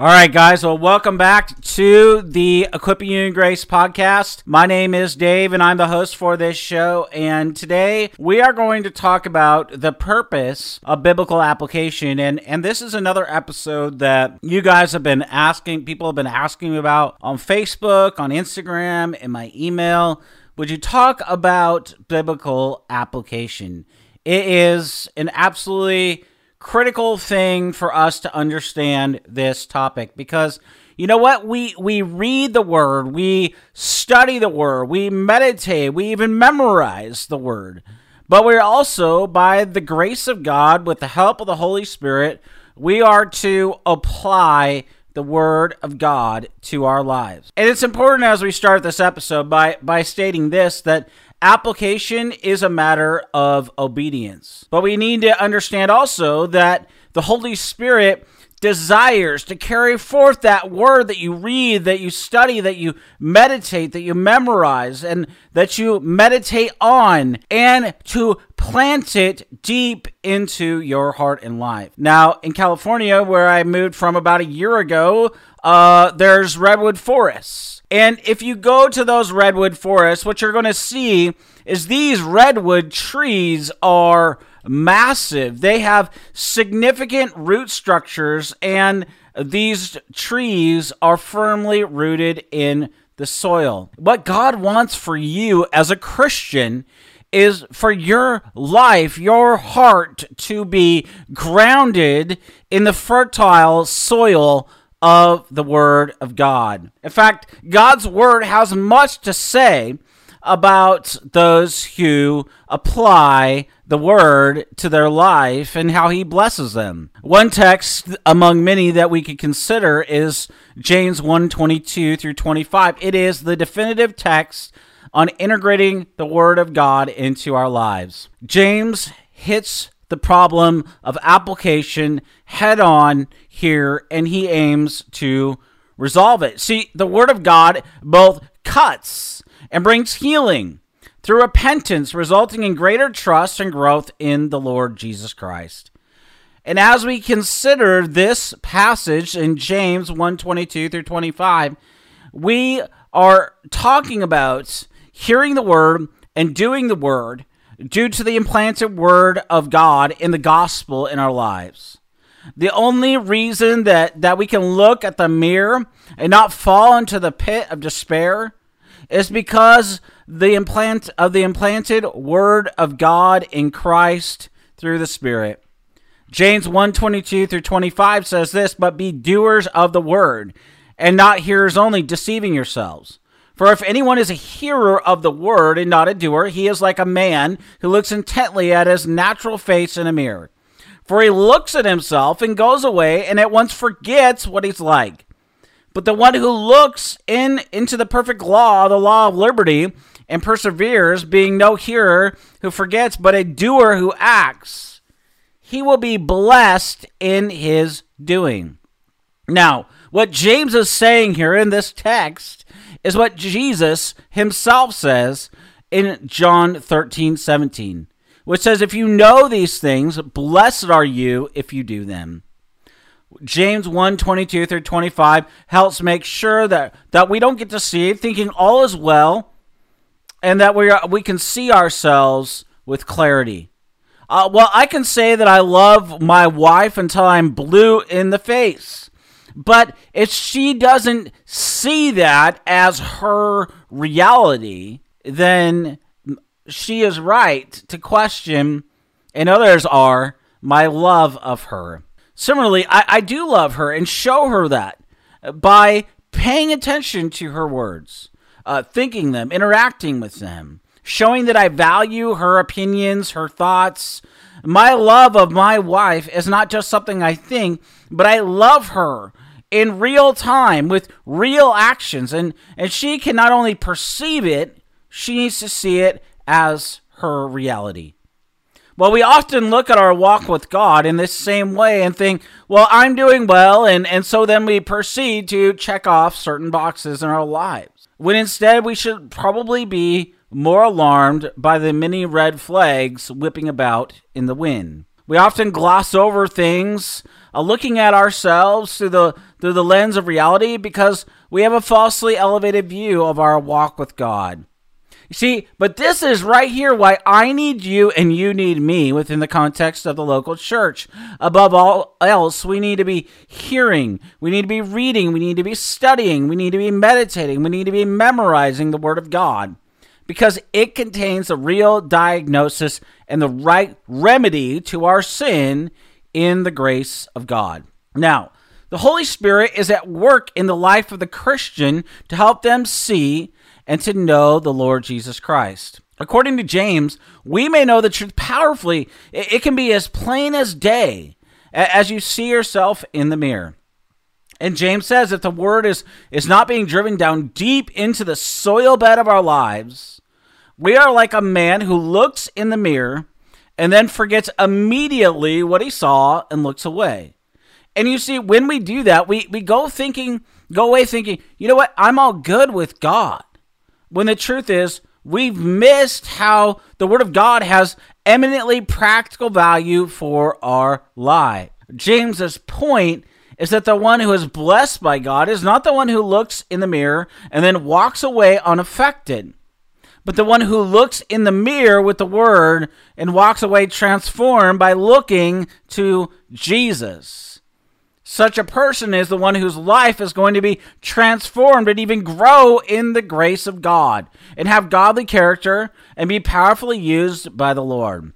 All right, guys. Well, welcome back to the Equipping You in Grace podcast. My name is Dave, and I'm the host for this show. And today we are going to talk about the purpose of biblical application. And and this is another episode that you guys have been asking, people have been asking me about on Facebook, on Instagram, in my email. Would you talk about biblical application? It is an absolutely critical thing for us to understand this topic because you know what we we read the word we study the word we meditate we even memorize the word but we're also by the grace of God with the help of the Holy Spirit we are to apply the word of God to our lives. And it's important as we start this episode by by stating this that application is a matter of obedience. But we need to understand also that the Holy Spirit desires to carry forth that word that you read, that you study, that you meditate, that you memorize, and that you meditate on, and to plant it deep into your heart and life. Now, in California, where I moved from about a year ago, uh, there's redwood forests. And if you go to those redwood forests, what you're going to see is these redwood trees are massive. They have significant root structures, and these trees are firmly rooted in the soil. What God wants for you as a Christian is for your life, your heart to be grounded in the fertile soil of the Word of God. In fact, God's Word has much to say about those who apply the word to their life and how he blesses them. One text among many that we could consider is James 1:22 through 25. It is the definitive text on integrating the word of God into our lives. James hits the problem of application head on here and he aims to resolve it. See, the word of God both cuts and brings healing through repentance, resulting in greater trust and growth in the Lord Jesus Christ. And as we consider this passage in James 122 through 25, we are talking about hearing the word and doing the word due to the implanted word of God in the gospel in our lives. The only reason that, that we can look at the mirror and not fall into the pit of despair is because the implant of the implanted word of God in Christ through the Spirit. James 1:22 through 25 says this, but be doers of the word and not hearers only, deceiving yourselves. For if anyone is a hearer of the word and not a doer, he is like a man who looks intently at his natural face in a mirror. For he looks at himself and goes away and at once forgets what he's like. But the one who looks in into the perfect law, the law of liberty, and perseveres, being no hearer who forgets, but a doer who acts, he will be blessed in his doing. Now, what James is saying here in this text is what Jesus himself says in John 13, 17, which says, If you know these things, blessed are you if you do them. James 1 22 through 25 helps make sure that, that we don't get deceived, thinking all is well, and that we, are, we can see ourselves with clarity. Uh, well, I can say that I love my wife until I'm blue in the face. But if she doesn't see that as her reality, then she is right to question, and others are, my love of her. Similarly, I, I do love her and show her that by paying attention to her words, uh, thinking them, interacting with them, showing that I value her opinions, her thoughts, My love of my wife is not just something I think, but I love her in real time with real actions. And, and she can not only perceive it, she needs to see it as her reality. Well, we often look at our walk with God in this same way and think, well, I'm doing well, and, and so then we proceed to check off certain boxes in our lives. When instead we should probably be more alarmed by the many red flags whipping about in the wind. We often gloss over things, uh, looking at ourselves through the through the lens of reality because we have a falsely elevated view of our walk with God. See, but this is right here why I need you and you need me within the context of the local church. Above all else, we need to be hearing, we need to be reading, we need to be studying, we need to be meditating, we need to be memorizing the Word of God because it contains the real diagnosis and the right remedy to our sin in the grace of God. Now, the Holy Spirit is at work in the life of the Christian to help them see and to know the Lord Jesus Christ. According to James, we may know the truth powerfully. It can be as plain as day as you see yourself in the mirror. And James says if the word is, is not being driven down deep into the soil bed of our lives, we are like a man who looks in the mirror and then forgets immediately what he saw and looks away. And you see, when we do that, we, we go thinking, go away thinking, you know what, I'm all good with God. When the truth is, we've missed how the Word of God has eminently practical value for our life. James's point is that the one who is blessed by God is not the one who looks in the mirror and then walks away unaffected, but the one who looks in the mirror with the Word and walks away transformed by looking to Jesus. Such a person is the one whose life is going to be transformed and even grow in the grace of God and have godly character and be powerfully used by the Lord.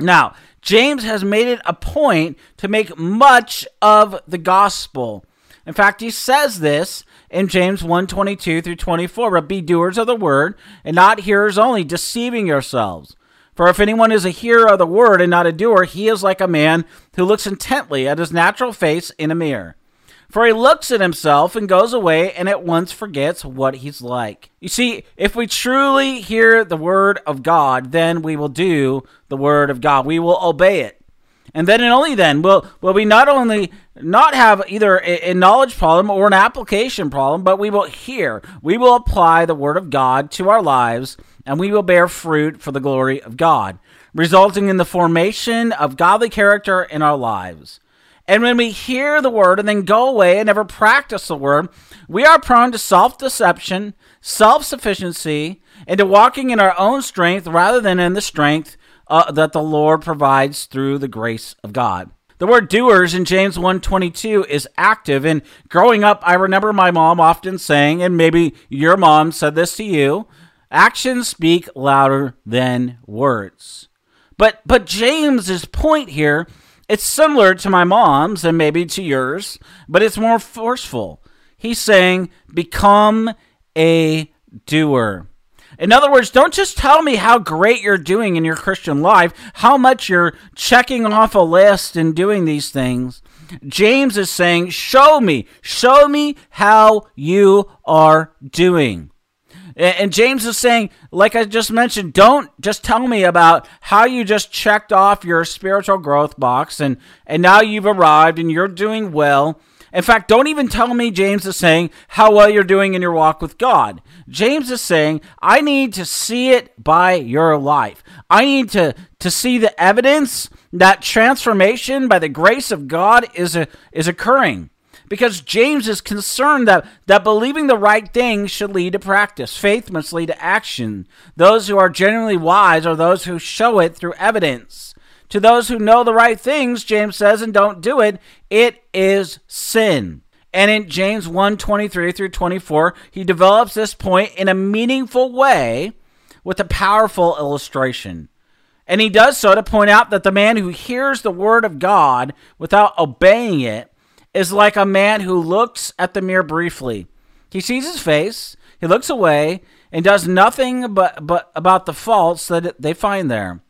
Now, James has made it a point to make much of the gospel. In fact, he says this in James 1:22 through 24, but be doers of the word and not hearers only, deceiving yourselves. For if anyone is a hearer of the word and not a doer, he is like a man who looks intently at his natural face in a mirror. For he looks at himself and goes away and at once forgets what he's like. You see, if we truly hear the word of God, then we will do the word of God. We will obey it. And then and only then will, will we not only not have either a, a, knowledge problem or an application problem, but we will hear. We will apply the Word of God to our lives, and we will bear fruit for the glory of God, resulting in the formation of godly character in our lives. And when we hear the Word and then go away and never practice the Word, we are prone to self deception, self sufficiency, and to walking in our own strength rather than in the strength uh, that the Lord provides through the grace of God. The word doers in James 1:22 is active and growing up I remember my mom often saying and maybe your mom said this to you, actions speak louder than words. But but James's point here it's similar to my mom's and maybe to yours, but it's more forceful. He's saying become a doer. In other words, don't just tell me how great you're doing in your Christian life, how much you're checking off a list and doing these things. James is saying, Show me, show me how you are doing. And James is saying, like I just mentioned, don't just tell me about how you just checked off your spiritual growth box and, and now you've arrived and you're doing well. In fact, don't even tell me, James is saying, how well you're doing in your walk with God. James is saying, I need to see it by your life. I need to, to see the evidence that transformation by the grace of God is, a, is occurring. Because James is concerned that, that believing the right thing should lead to practice. Faith must lead to action. Those who are genuinely wise are those who show it through evidence. To those who know the right things, James says, and don't do it, it is sin. And in James 1 23 through 24, he develops this point in a meaningful way with a powerful illustration. And he does so to point out that the man who hears the word of God without obeying it is like a man who looks at the mirror briefly. He sees his face, he looks away, and does nothing but, but about the faults that they find there.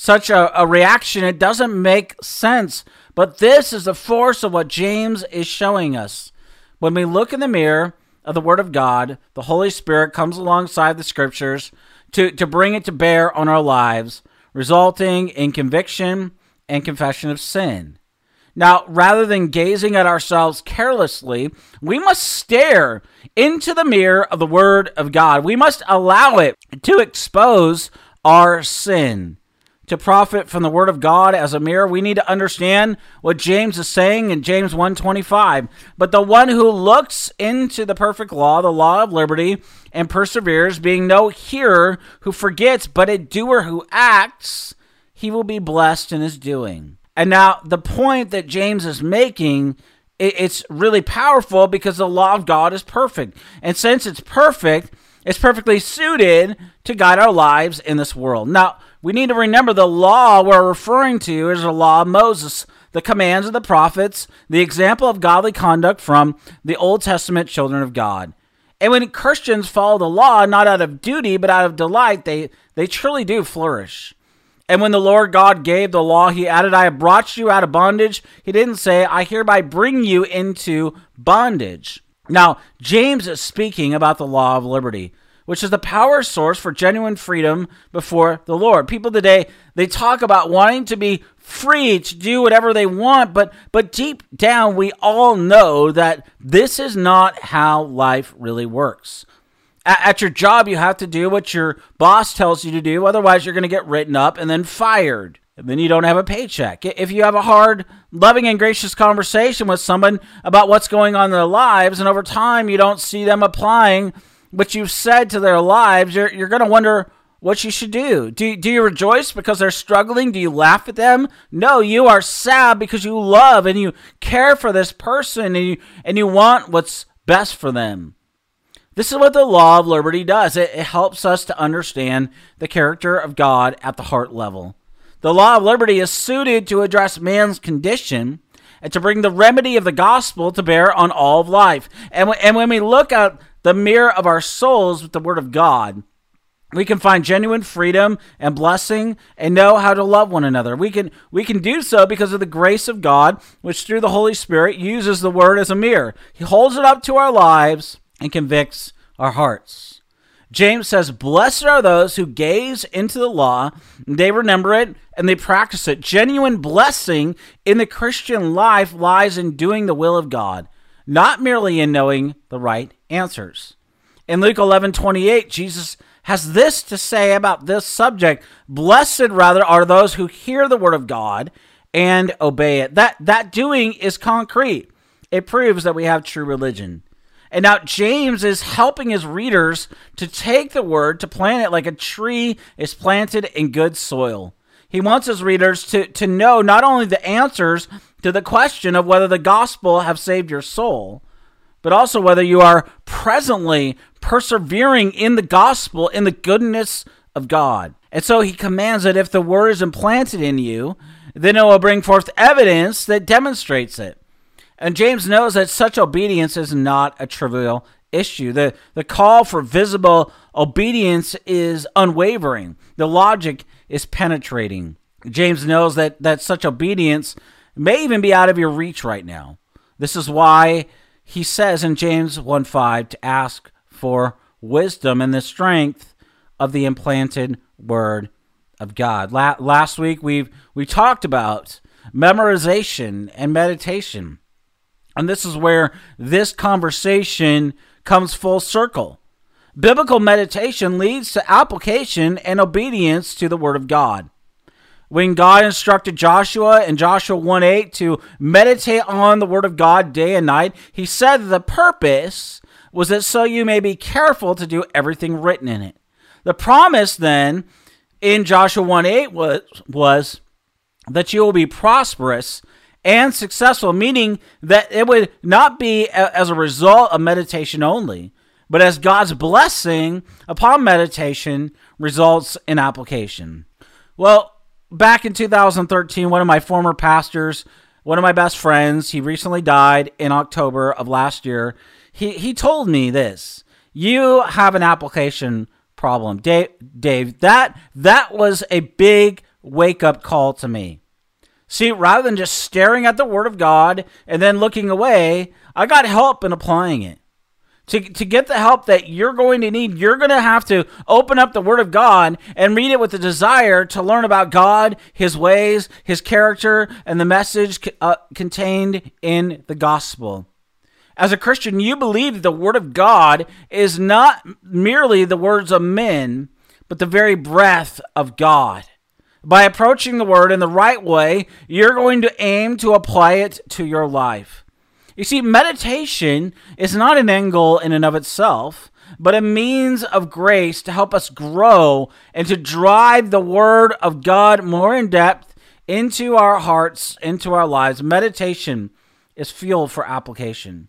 such a, a reaction, it doesn't make sense. But this is the force of what James is showing us. When we look in the mirror of the Word of God, the Holy Spirit comes alongside the Scriptures to, to bring it to bear on our lives, resulting in conviction and confession of sin. Now, rather than gazing at ourselves carelessly, we must stare into the mirror of the Word of God. We must allow it to expose our sin. To profit from the word of God as a mirror, we need to understand what James is saying in James 1:25. But the one who looks into the perfect law, the law of liberty, and perseveres, being no hearer who forgets, but a doer who acts, he will be blessed in his doing. And now the point that James is making it's really powerful because the law of God is perfect. And since it's perfect, it's perfectly suited to guide our lives in this world. Now, we need to remember the law we're referring to is the law of Moses, the commands of the prophets, the example of godly conduct from the Old Testament children of God. And when Christians follow the law, not out of duty, but out of delight, they, they truly do flourish. And when the Lord God gave the law, he added, I have brought you out of bondage. He didn't say, I hereby bring you into bondage. Now, James is speaking about the law of liberty which is the power source for genuine freedom before the Lord. People today, they talk about wanting to be free to do whatever they want, but but deep down we all know that this is not how life really works. At, your job, you have to do what your boss tells you to do, otherwise you're going to get written up and then fired. And then you don't have a paycheck. If you have a hard, loving, and gracious conversation with someone about what's going on in their lives, and over time you don't see them applying what you've said to their lives, you're, you're going to wonder what you should do. do. Do you rejoice because they're struggling? Do you laugh at them? No, you are sad because you love and you care for this person and you, and you want what's best for them. This is what the law of liberty does it, it helps us to understand the character of God at the heart level. The law of liberty is suited to address man's condition and to bring the remedy of the gospel to bear on all of life. And, and when we look at the mirror of our souls with the Word of God, we can find genuine freedom and blessing and know how to love one another. We can we can do so because of the grace of God, which through the Holy Spirit uses the word as a mirror. He holds it up to our lives and convicts our hearts. James says, Blessed are those who gaze into the law, they remember it, and they practice it. Genuine blessing in the Christian life lies in doing the will of God not merely in knowing the right answers. In Luke 11 28, Jesus has this to say about this subject Blessed, rather, are those who hear the word of God and obey it. That, that doing is concrete, it proves that we have true religion. And now James is helping his readers to take the word to plant it like a tree is planted in good soil. He wants his readers to, to know not only the answers to the question of whether the gospel have saved your soul, but also whether you are presently persevering in the gospel in the goodness of God. And so he commands that if the word is implanted in you, then it will bring forth evidence that demonstrates it. And James knows that such obedience is not a trivial issue. The, the call for visible obedience is unwavering. The logic is penetrating. James knows that, that such obedience may even be out of your reach right now. This is why he says in James 1 5 to ask for wisdom and the strength of the implanted word of God. La- last week we've we talked about memorization and meditation. And this is where this conversation comes full circle. Biblical meditation leads to application and obedience to the Word of God. When God instructed Joshua in Joshua 1 8 to meditate on the Word of God day and night, he said the purpose was that so you may be careful to do everything written in it. The promise then in Joshua 1 8 was, was that you will be prosperous and successful, meaning that it would not be a, as a result of meditation only, but as God's blessing upon meditation results in application. Well, back in 2013, one of my former pastors, one of my best friends, he recently died in October of last year. He, he told me this You have an application problem. Dave, Dave that, that was a big wake up call to me. See, rather than just staring at the Word of God and then looking away, I got help in applying it. To, to get the help that you're going to need, you're going to have to open up the Word of God and read it with the desire to learn about God, His ways, His character, and the message uh, contained in the gospel. As a Christian, you believe that the Word of God is not merely the words of men, but the very breath of God. By approaching the Word in the right way, you're going to aim to apply it to your life. You see, meditation is not an end goal in and of itself, but a means of grace to help us grow and to drive the Word of God more in depth into our hearts, into our lives. Meditation is fuel for application.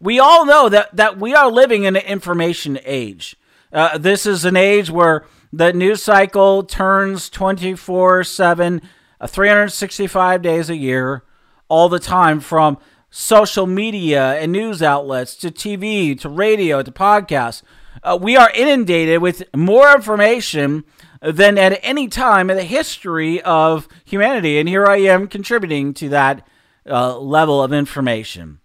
We all know that, that we are living in an information age. Uh, this is an age where the news cycle turns 24 7, uh, 365 days a year, all the time from social media and news outlets to TV to radio to podcasts. Uh, we are inundated with more information than at any time in the history of humanity. And here I am contributing to that uh, level of information.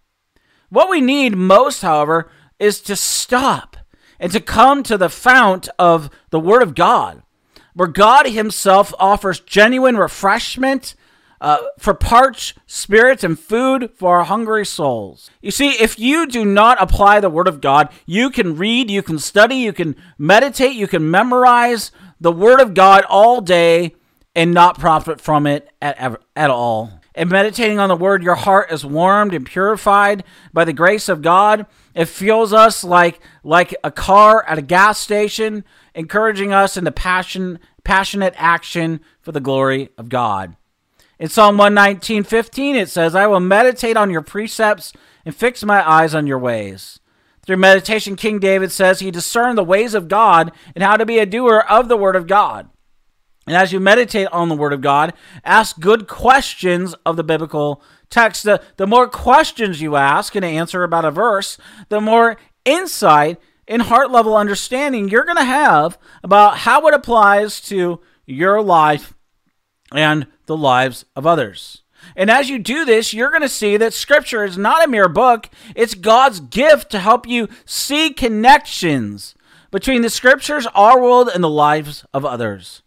What we need most, however, is to stop and to come to the fount of the Word of God, where God Himself offers genuine refreshment uh, for parched spirits and food for our hungry souls. You see, if you do not apply the Word of God, you can read, you can study, you can meditate, you can memorize the Word of God all day and not profit from it at, at all. And meditating on the Word, your heart is warmed and purified by the grace of God. It fuels us like, like a car at a gas station, encouraging us into passion, passionate action for the glory of God. In Psalm 119, 15, it says, I will meditate on your precepts and fix my eyes on your ways. Through meditation, King David says he discerned the ways of God and how to be a doer of the word of God. And as you meditate on the word of God, ask good questions of the biblical text. The, the more questions you ask and answer about a verse, the more insight and heart level understanding you're going to have about how it applies to your life and the lives of others. And as you do this, you're going to see that Scripture is not a mere book, it's God's gift to help you see connections between the Scriptures, our world, and the lives of others.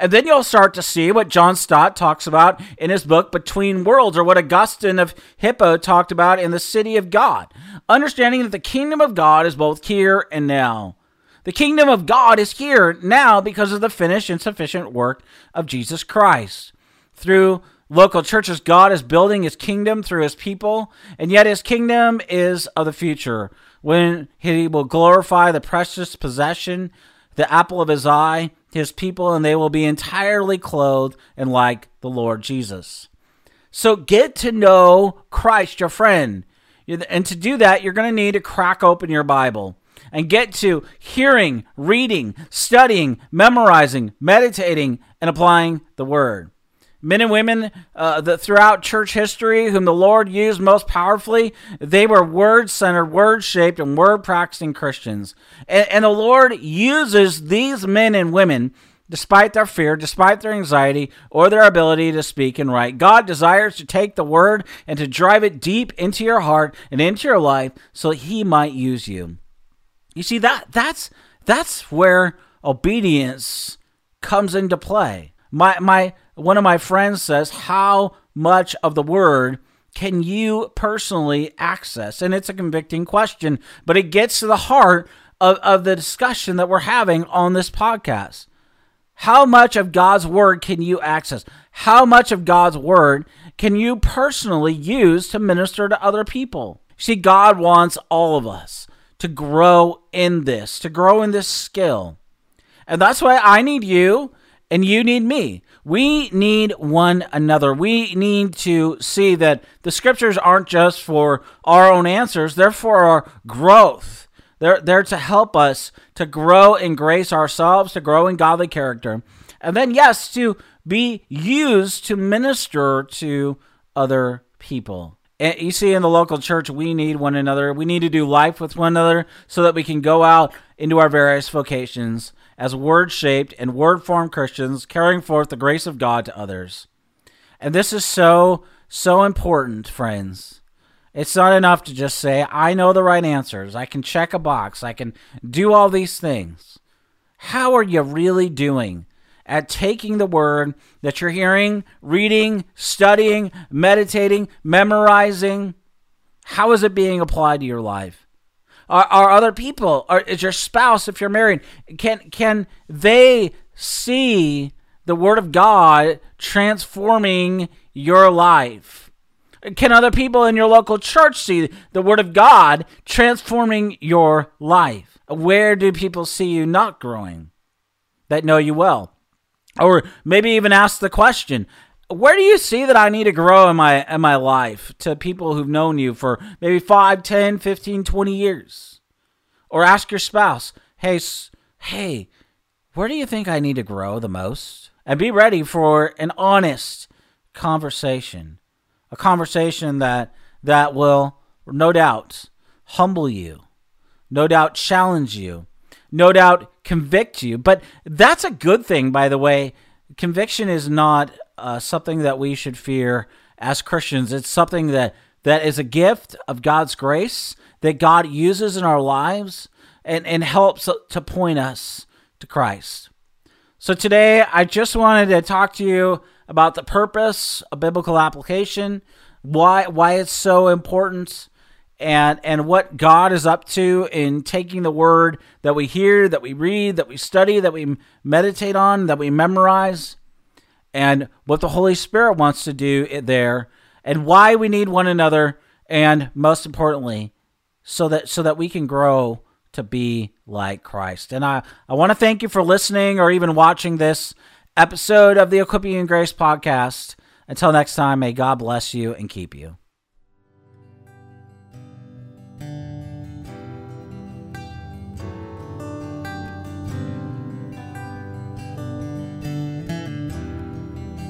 And then you'll start to see what John Stott talks about in his book Between Worlds, or what Augustine of Hippo talked about in The City of God. Understanding that the kingdom of God is both here and now. The kingdom of God is here now because of the finished and sufficient work of Jesus Christ. Through local churches, God is building his kingdom through his people, and yet his kingdom is of the future when he will glorify the precious possession, the apple of his eye, his people, and they will be entirely clothed and like the Lord Jesus. So get to know Christ, your friend. And to do that, you're going to need to crack open your Bible and get to hearing, reading, studying, memorizing, meditating, and applying the Word. Men and women uh, that throughout church history, whom the Lord used most powerfully, they were word centered, word shaped, and word practicing Christians. And, and the Lord uses these men and women despite their fear, despite their anxiety, or their ability to speak and write. God desires to take the word and to drive it deep into your heart and into your life so that he might use you. You see that that's that's where obedience comes into play. My my one of my friends says, "How much of the word can you personally access?" And it's a convicting question, but it gets to the heart of, of the discussion that we're having on this podcast. How much of God's word can you access? How much of God's word can you personally use to minister to other people? See, God wants all of us to grow in this, to grow in this skill. And that's why I need you and you need me. We need one another. We need to see that the scriptures aren't just for our own answers, they're for our growth. They're there to help us to grow in grace ourselves, to grow in godly character. And then, yes, to be used to minister to other people. And you see, in the local church, we need one another. We need to do life with one another so that we can go out into our various vocations as word shaped and word formed Christians, carrying forth the grace of God to others. And this is so, so important, friends. It's not enough to just say, I know the right answers. I can check a box. I can do all these things. How are you really doing at taking the word that you're hearing, reading, studying, meditating, memorizing? How is it being applied to your life? Are, are other people, are, is your spouse, if you're married, can, can they see the word of God transforming your life? Can other people in your local church see the word of God transforming your life? Where do people see you not growing that know you well? Or maybe even ask the question, where do you see that I need to grow in my in my life to people who've known you for maybe 5, 10, 15, 20 years? Or ask your spouse, "Hey, hey, where do you think I need to grow the most?" And be ready for an honest conversation. A conversation that that will no doubt humble you, no doubt challenge you, no doubt convict you. But that's a good thing, by the way. Conviction is not uh, something that we should fear as Christians. It's something that, that is a gift of God's grace that God uses in our lives and, and helps to point us to Christ. So today, I just wanted to talk to you about the purpose of biblical application, why why it's so important, and and what God is up to in taking the word that we hear, that we read, that we study, that we meditate on, that we memorize, and what the Holy Spirit wants to do there, and why we need one another, and most importantly, so that so that we can grow to be like Christ. And I, I want to thank you for listening or even watching this episode of the Equipping in Grace podcast. Until next time, may God bless you and keep you.